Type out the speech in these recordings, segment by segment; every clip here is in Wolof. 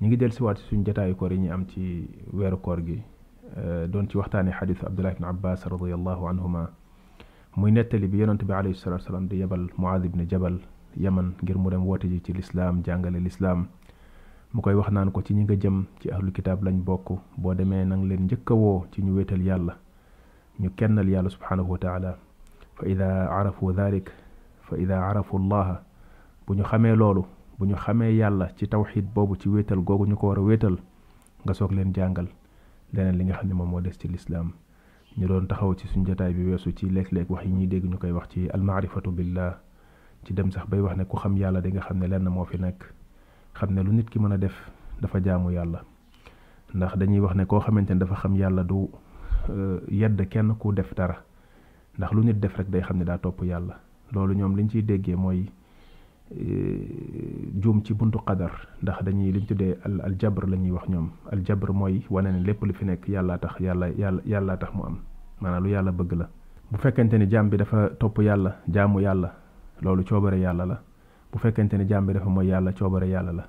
ñu ngi del siwaat si suñ jataayu koor yi ñu am ci weeru koor gi euh, doon ci waxtaane xadisu abdullah ibn abbas radiallahu anhuma muy nettali bi yonent bi alayhi salatu wasalaam di yebal muaad ibn jabal yaman ngir mu dem woote ji ci lislaam jàngale lislaam mu koy wax naan ko ci ñi nga jëm ci ahlul kitaab lañ bokk boo demee nang leen njëkk a woo ci ñu wéetal yàlla ñu kennal yàlla subhaanahu wa taala fa ida arafu dalik fa ida arafu allaha bu ñu xamee loolu bu ñu xamee yàlla ci tawxiid boobu ci wéetal googu ñu ko war a wéetal nga soog leen jàngal leneen li nga xam ne moom moo des ci lislaam ñu doon taxaw ci suñ jotaay bi weesu ci léeg-léeg wax yi ñuy dégg ñu koy wax ci almaarifatu billah ci dem sax bay wax ne ku xam yàlla di nga xam ne lenn moo fi nekk xam ne lu nit ki mën a def dafa jaamu yàlla ndax dañuy wax ne koo xamante ne dafa xam yàlla du euh, yedd kenn ku def dara ndax lu nit def rek day xam ne daa topp yàlla loolu ñoom liñ ciy déggee mooy euh, juum ci buntu qadar ndax dañuy liñ tuddee al al jabr la ñuy wax ñoom al jabr mooy wane ne lépp lu fi nekk yàllaa tax yàlla yàlla yàllaa tax mu am maanaam lu yàlla bëgg la bu fekkente ni jaam bi dafa topp yàlla jaamu yàlla loolu coobare yàlla la bu fekkente ni jaam bi dafa mooy yàlla coobare yàlla la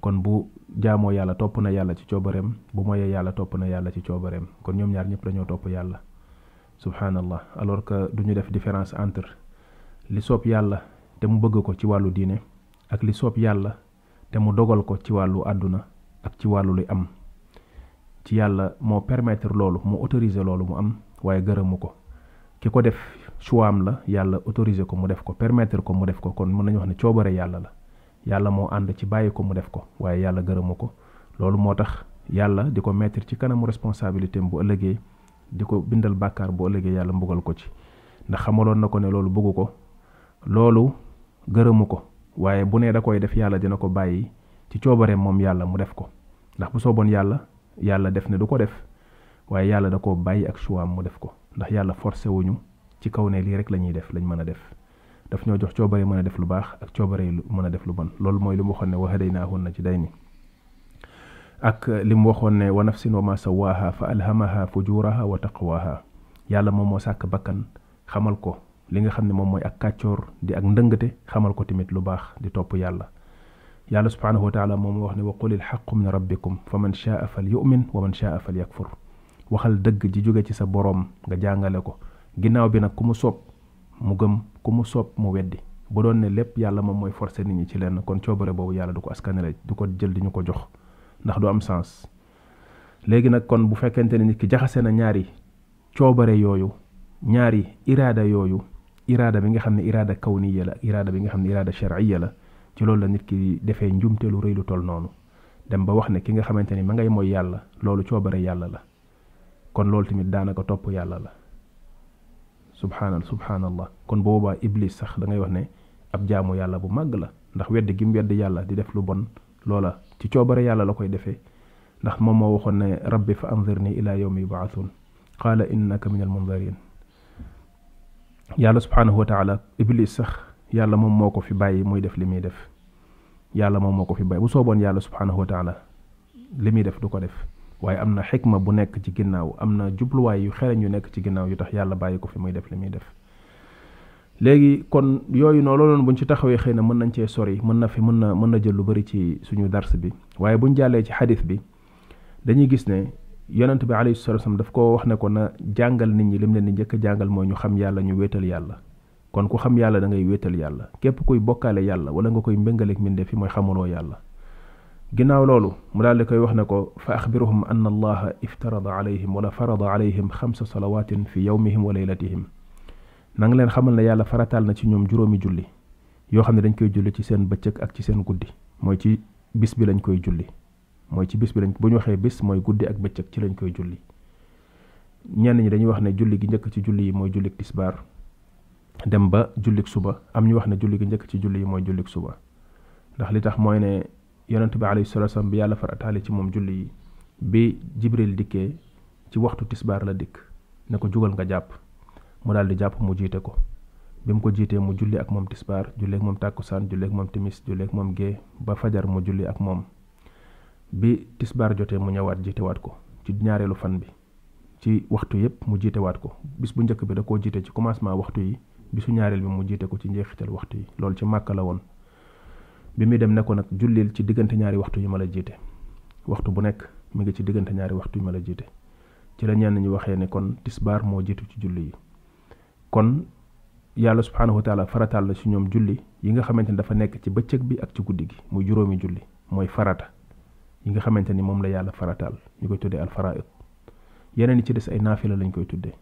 kon bu jaamoo yàlla topp na yàlla ci coobareem bu moyee yàlla topp na yàlla ci coobareem kon ñoom ñaar ñëpp dañoo topp yàlla subhanallah alors que du ñu def différence entre li soob yàlla te mu bëgg ko ci wàllu diine ak li soob yàlla te mu dogal ko ci wàllu àdduna ak ci wàllu li am ci yàlla moo permettre loolu mu autoriser loolu mu am waaye gërëmu ko ki ko def choix am la yàlla autoriser ko mu def ko permettre ko mu def ko kon mën nañu wax ne coobare yàlla la yàlla moo ànd ci bàyyi ko mu def ko waaye yàlla gërëmu ko loolu moo tax yàlla di ko mettre ci kanamu responsabilité bu ëllëgee di ko bindal bàkkaar bu ëllëgee yàlla mbugal ko ci ndax xamaloon na ko ne loolu bëggu ko loolu gërëmu ko waaye bu nee da koy def yàlla dina ko bàyyi ci coobareem moom yàlla mu def ko ndax bu sooboon yàlla yàlla def ne du ko def waaye yàlla da koo bàyyi ak choix mu def ko ndax yàlla forcé wuñu ci kaw ne lii rek la ñuy def lañ mën a def daf ñoo jox coobare mën a def lu baax ak coobare lu mën a def lu bon loolu mooy li mu waxoon ne wa hadaynaahu na ci day ni ak li mu waxoon ne wa nafsin wa ma sawaaha fa alhamaha fujuraha wa taqwaha yàlla moom moo sàkk bakkan xamal ko li nga xam ne moom mooy ak kàccoor di ak ndëngate xamal ko tamit lu baax di topp yàlla yàlla subhaanahu wa taala moom wax ne wa qulil xaqu min rabbikum fa man shaa fal yumin wa man shaa fal yakfur waxal dëgg ji jóge ci sa boroom nga jàngale ko ginnaaw bi nag ku mu soob mu gëm ku mu soob mu weddi bu doon ne lépp yàlla moom mooy forcer nit ñi ci lenn kon coobare boobu yàlla du ko askanale du ko jël di ñu ko jox ndax du am sens léegi nag kon bu fekkente ne nit ki jaxase na ñaari coobare yooyu ñaari iraada yooyu iraada bi nga xam ne iraada kawniya la iraada bi nga xam ne iraada sharciya la ci loolu la nit ki defee njumte lu rëy lu toll noonu dem ba wax ne ki nga xamante ni ma ngay mooy yàlla loolu coobare yàlla la kon loolu tamit daanaka topp yàlla la subhaanal subhaanallah kon boobaa iblis sax da ngay wax ne ab jaamu yàlla bu màgg la ndax wedd gi mu wedd yàlla di def lu bon loola ci coobare yàlla la koy defee ndax moom moo waxoon ne rabbi fa anzirni ila yawmi yubaathuun qaala innaka min al mundarin yàlla subhaanahu wa taala iblis sax yàlla moom moo ko fi bàyyi muy def li muy def yàlla moom moo ko fi bàyyi bu sooboon yàlla subhaanahu wa taala li muy def du ko def waaye am na xikma bu nekk ci ginnaaw am na jubluwaay yu xereñ yu nekk ci ginnaaw yu tax yàlla bàyyi ko fi muy def li muy def léegi kon yooyu noonu looloon buñ ci taxawee xëy na mën nañ cee sori mën na fi mën na mën na jël lu bari ci suñu dars bi waaye buñ jàllee ci xadis bi dañuy gis ne yonent bi alayhi salaatu wasallam daf ko wax ne ko na jàngal nit ñi lim leen di njëkk jàngal mooy ñu xam yàlla ñu wéetal yàlla kon ku xam yàlla da ngay wéetal yàlla képp kuy bokkaale yàlla wala nga koy mbëngaleeg mbinde fi mooy xamuloo yàlla ginnaaw loolu mu daal di koy wax ne ko fa axbiruhum anna allaha iftarada alayhim wala farada alayhim xamsa salawatin fi yawmihim wa laylatihim na nga leen xamal ne yàlla farataal na ci ñoom juróomi julli yoo xam ne dañ koy julli ci seen bëccëg ak ci seen guddi mooy ci bis bi lañ koy julli mooy ci bis bi lañ bu ñu waxee bis mooy guddi ak bëccëg ci lañ koy julli ñenn ñi dañuy wax ne julli gi njëkk ci julli yi mooy jullik tisbaar dem ba jullik suba am ñu wax ne julli gi njëkk ci julli yi mooy jullik suba ndax li tax mooy ne yonent bi alayhi salaam bi yàlla farataale ci moom julli yi bi jibril dikkee ci waxtu tisbaar la dikk ne ko jugal nga jàpp mu daal di jàpp mu jiite ko bi mu ko jiitee mu julli ak moom tisbaar julli ak moom tàkkusaan julli ak moom timis julli ak moom gée ba fajar mu julli ak moom bi tisbaar jotee mu ñëwaat jiitewaat ko ci ñaareelu fan bi ci waxtu yépp mu jiitewaat ko bis bu njëkk bi da koo jiite ci commencement waxtu yi bisu ñaareel bi mu jiite ko ci njeexital waxtu yi loolu ci màkk la woon bi muy dem ne ko nag jullil ci diggante ñaari waxtu yi ma la jiite waxtu bu nekk mu ngi ci diggante ñaari waxtu yi ma la jiite ci la ñenn ñu waxee ne kon tisbaar moo jiitu ci julli yi kon yàlla subhaanahu wa taala farataal la ci ñoom julli yi nga xamante ni dafa nekk ci bëccëg bi ak ci guddi gi muy juróomi julli mooy farata yi nga xamante ni moom la yàlla farataal ñu koy tuddee al faraid yeneen yi ci des ay naafila lañ koy tuddee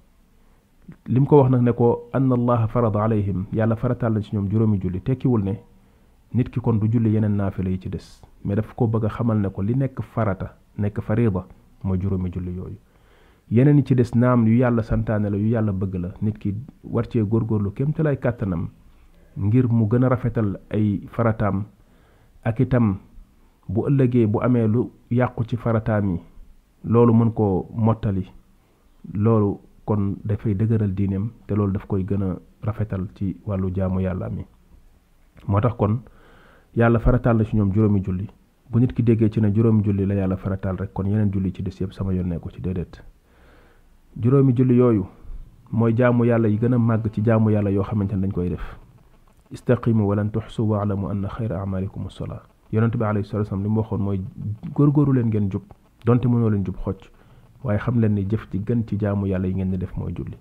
lim ko wax nag ne ko anna allaha farada alayhim yàlla farataal na ci ñoom juróomi julli tekkiwul ne nit ki kon du julli yeneen naafila yi ci des mais daf ko bëgg a xamal ne ko li nekk farata nekk farida mooy juróomi julli yooyu yeneen yi ci des naam yu yàlla santaane la yu yàlla bëgg la nit ki war cee góorgóorlu kéem te lay kàttanam ngir mu gën a rafetal ay farataam ak itam bu ëllëgee bu amee lu yàqu ci farataam yi loolu mën koo mottali loolu kon dafay dëgëral diineem te loolu daf koy gën a rafetal ci wàllu jaamu yàlla mi moo tax kon yàlla farataal na ci ñoom juróomi julli bu nit ki déggee ci ne juróomi julli la yàlla farataal rek kon yeneen julli ci des yëpp sama yoon nekku ci déedéet juróomi julli yooyu mooy jaamu yàlla yi gën a màgg ci jaamu yàlla yoo xamante ne dañ koy def istaqimu walan tuxsu waalamu anna xayra amalikum as-salaa yonent bi alayhi salaam li mu waxoon mooy góorgóoru leen ngeen jub donte mënoo leen jub xocc waaye xam leen ni jëf ci gën ci jaamu yàlla yi ngeen di def mooy julli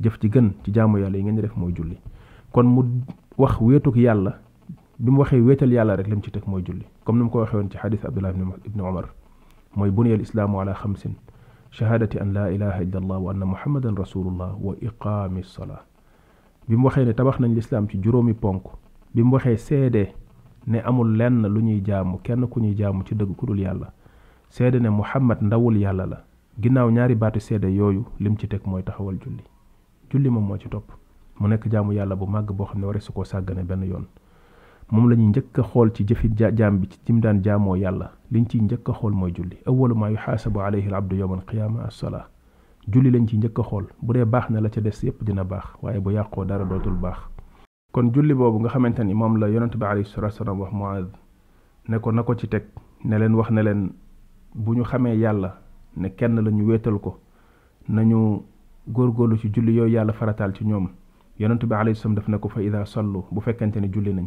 jëf ci gën ci jaamu yàlla yi ngeen di def mooy julli kon mu wax wéetuk yàlla bi mu waxee wéetal yàlla rek lim ci teg mooy julli comme ni mu ko waxee woon ci xadis abdullah ibni omar mooy buniyal islaamu ala xamsin shahaadati an laa ilaha illa allah wa anna muhammadan rasulullah wa iqaami salaa bi mu waxee ne tabax nañ lislaam ci juróomi ponk bi mu waxee seede ne amul lenn lu ñuy jaamu kenn ku ñuy jaamu ci dëgg ku dul yàlla seede ne muhammad ndawul yàlla la ginnaaw ñaari baatu seede yooyu lim ci teg mooy taxawal julli julli moom moo ci topp mu nekk jaamu yàlla bu màgg boo xam ne waree su koo sàggane benn yoon moom la ñuy njëkk a xool ci jëfi jaam bi ci jim daan jaamoo yàlla liñ ciy njëkk a xool mooy julli awalu maa yuxaasabu alayhi al abdu yowma alqiyaama assalaa julli lañ ci njëkk a xool bu dee baax na la ca des yépp dina baax waaye bu yàqoo dara dootul baax kon julli boobu nga xamante ni moom la yonent bi alayhi salaatu salaam wax Muaaz ne ko na ko ci teg ne leen wax ne leen bu ñu xamee yàlla ne kenn la ñu wéetal ko nañu góorgóorlu ci julli yooyu yàlla farataal ci ñoom yonent bi alayhi salaam daf ne ko fa ida sallu bu fekkente ne julli nañ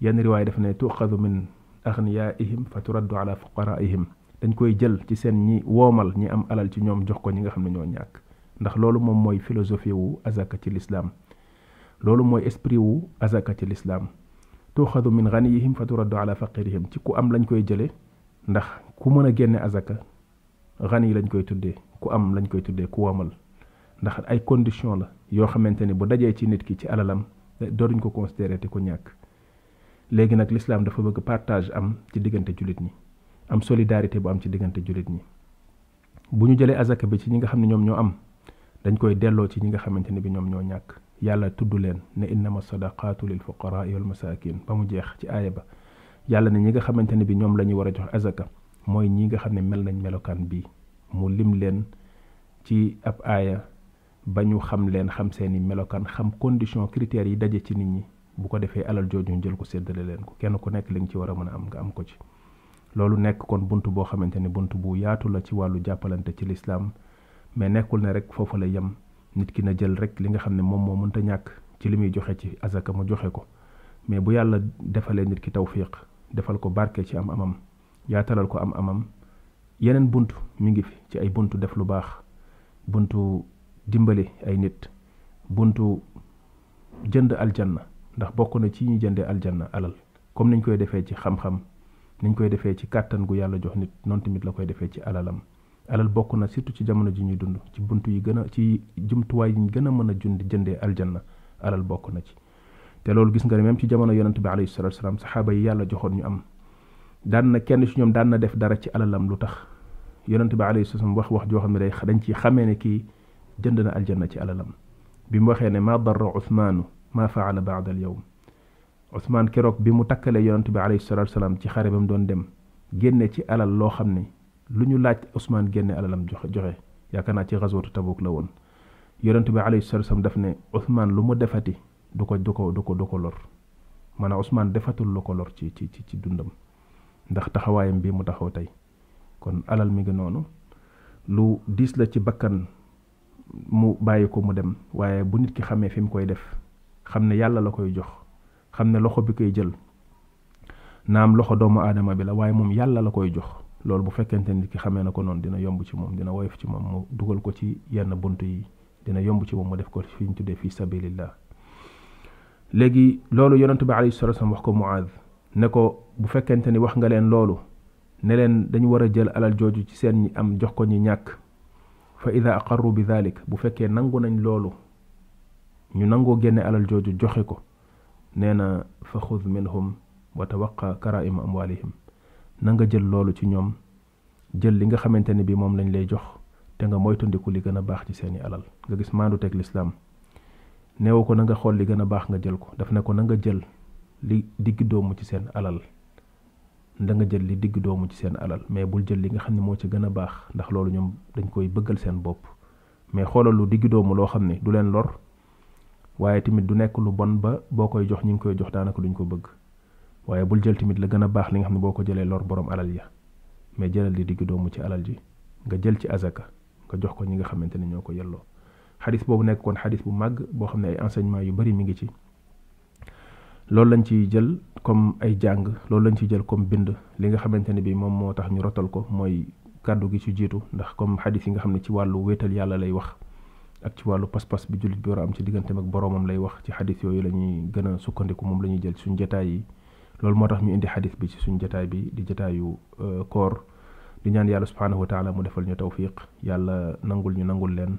yenn riwaay daf ne tuxadu min agniyaihim fa turaddu ala fuqaraihim dañ koy jël ci seen ñi woomal ñi am alal ci ñoom jox ko ñi nga xam ne ñoo ñàkk ndax loolu moom mooy philosophie wu azaka ci lislaam loolu mooy esprit wu azaka ci lislaam tuxadu min ganiyihim fa turaddu ala faqirihim ci ku am lañ koy jële ndax ku mën a génne azaka xan yi lañ koy tuddee ku am lañ koy tuddee ku woomal ndax ay condition la yoo xamante ni bu dajee ci nit ki ci alalam dootuñ ko considéré te ku ñàkk léegi nag lislaam dafa bëgg partage am ci diggante jullit ñi am solidarité bu am ci diggante jullit ñi bu ñu jëlee azaka bi ci ñi nga xam ne ñoom ñoo am dañ koy delloo ci ñi nga xamante ne bi ñoom ñoo ñàkk yàlla tudd leen ne innama sadaqaatu lil fuqaraa wal masaakin ba mu jeex ci aaya ba yàlla ne ñi nga xamante ne bi ñoom la ñu war a jox azaka mooy ñi nga xam ne mel nañ melokaan bi mu lim leen ci ab aaya ba ñu xam leen xam seeni melokaan xam condition critères yi daje ci nit ñi bu ko defee alal jooju jël ko séddale leen ko kenn ku nekk li nga ci war a mën a am nga am ko ci loolu nekk kon bunt boo xamante ni bunt bu yaatu la ci wàllu jàppalante ci lislaam mais nekkul ne rek foofu la yem nit ki na jël rek li nga xam ne moom moo mënta ñàkk ci li muy joxe ci azaka mu joxe ko mais bu yàlla defalee nit ki tawfiq defal ko barke ci am amam yaatalal ko am amam yeneen bunt mu ngi fi ci ay buntu def lu baax buntu dimbali ay nit buntu jënd aljanna ndax bokk na ci ñu jëndee aljanna alal comme niñ koy defee ci xam-xam niñ koy defee ci kàttan gu yàlla jox nit noonu tamit la koy defee ci alalam alal bokk na surtout ci jamono ji ñuy dund ci bunt yi gën a ci jumtuwaay yi ñu gën a mën a jund jëndee aljanna alal bokk na ci te loolu gis nga ne même ci jamono yonent bi alayhi salaatu salaam saxaaba yi yàlla joxoon ñu am daan na kenn ci ñoom daan na def dara ci alalam lu tax yonent bi alayhi salaam wax wax joo xam ne day dañ ciy xamee ne kii jënd na aljanna ci alalam bi mu waxee ne maa darra Usmaanu maa faala baada al yawm Usmaan keroog bi mu takkalee yonent bi alayhi salaatu salaam ci xare ba mu doon dem génne ci alal loo xam ne lu ñu laaj Usmaan génne alalam joxe joxe yaakaar naa ci gazwatu Tabuk la woon yonent bi alayhi salaatu salaam daf ne Ousmane lu mu defati du ko du ko du ko du ko lor maanaam Ousmane defatul lu ko lor ci ci ci dundam ndax taxawaayam bii mu taxaw tey kon alal mi ngi noonu lu diis la ci bakkan mu bàyyi ko mu dem waaye bu nit ki xamee fi mu koy def xam ne yàlla la koy jox xam ne loxo bi koy jël naam loxo doomu aadama bi la waaye moom yàlla la koy jox loolu bu fekkente nit ki xamee na ko noonu dina yomb ci moom dina woyof ci moom mu dugal ko ci yenn bunt yi dina yomb ci moom mu def ko fi ñu tuddee fi sabilillah léegi loolu yonent bi alayhi salatu wasallam wax ko muad ne ko bu fekkente ni wax nga leen loolu ne leen dañu war a jël alal jooju ci seen ñi am jox ko ñi ñàkk fa ida aqarru bi dalik bu fekkee nangu nañ loolu ñu nangoo génne alal jooju joxe ko nee na fa xud minhum wa tawaqa karaima amwalihim na nga jël loolu ci ñoom jël li nga xamante ne bi moom lañ lay jox te nga moytandiku li gën a baax ci seeni alal nga gis maandu teg lislaam neewu ko na nga xool li gën a baax nga jël ko daf ne ko na nga jël li digg doomu ci seen alal da nga jël li digg doomu ci seen alal mais bul jël li nga xam ne moo ci gën a baax ndax loolu ñoom dañ koy bëggal seen bopp mais xoolal lu digg doomu loo xam ne du leen lor waaye tamit du nekk lu bon ba boo koy jox ñi ngi koy jox daanaka duñ ko bëgg waaye bul jël tamit la gën a baax li nga xam ne boo ko jëlee lor borom alal ya mais jëlal li digg doomu ci alal ji nga jël ci azaka nga jox ko ñi nga xamante ne ñoo ko yelloo xadis boobu nekk kon xadis bu màgg boo xam ne ay enseignement yu bari mi ngi ci loolu lañ ci jël comme ay jàng loolu lañ ci jël comme bind li nga xamante ne bi moom moo tax ñu rotal ko mooy kàddu gi ci jiitu ndax comme xadis yi nga xam ne ci wàllu wéetal yàlla lay wax ak ci wàllu pas-pas bi jullit bi war a am ci digganteem ak boroomam lay wax ci xadis yooyu la ñuy gën a sukkandiku moom la ñuy jël suñ jataay yi loolu moo tax ñu indi xadis bi ci suñ jataay bi di jataayu euh, koor di ñaan yàlla subhaanahu wa taala mu defal ñu tawfiq yàlla nangul ñu nangul leen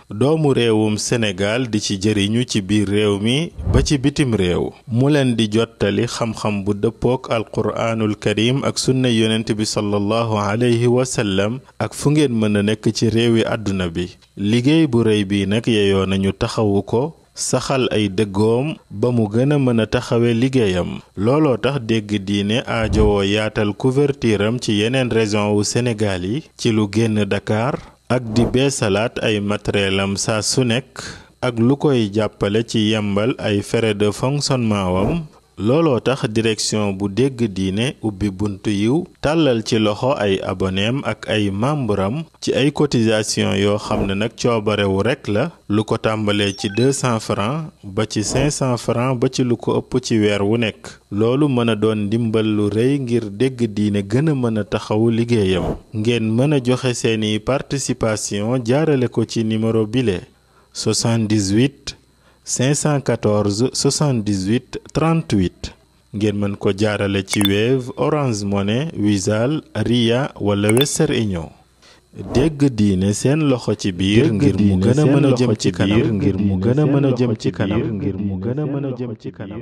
doomu réewum Sénégal di ci jëriñu ci biir réew mi ba ci bitim réew mu leen di jottali xam-xam bu dëppook alquraanul karim ak sunna yonent bi sallallahu alayhi wa sallam ak fu ngeen mën a nekk ci réewi àdduna bi liggéey bu rëy bi nag yeyoo nañu taxawu ko saxal ay dëggoom ba mu gën a mën a taxawe liggéeyam looloo tax dégg diine aajowoo yaatal couverture am ci yeneen région wu Sénégal yi ci lu génn Dakar ak di beesalaat ay matériel am saa su nekk ak lu koy jàppale ci yembal ay frais de fonctionnement wam looloo tax direction bu dégg diine ubbi buntu yiw tàllal ci loxo ay aboneem ak ay membram ci ay cotisation yoo xam ne nag coobarewu rekk la lu ko tàmbalee ci 200 francs ba ci 500 francs ba ci lu ko ëpp ci weer wu nekk loolu mën a doon ndimbal lu rëy ngir dégg diine gën a mën a taxawu liggéeyam ngeen mën a joxe seeni participation jaarale ko ci numéro bile 78 514 78 38 ngeen mën ko jaarale ci Wave Orange Money Wizall Ria wala Western Union. dégg diine seen loxo ci biir ngir mu gën a mën a jëm ci kanam ngir mu gën a mën a jëm ci kanam ngir mu gën a mën a jëm ci kanam.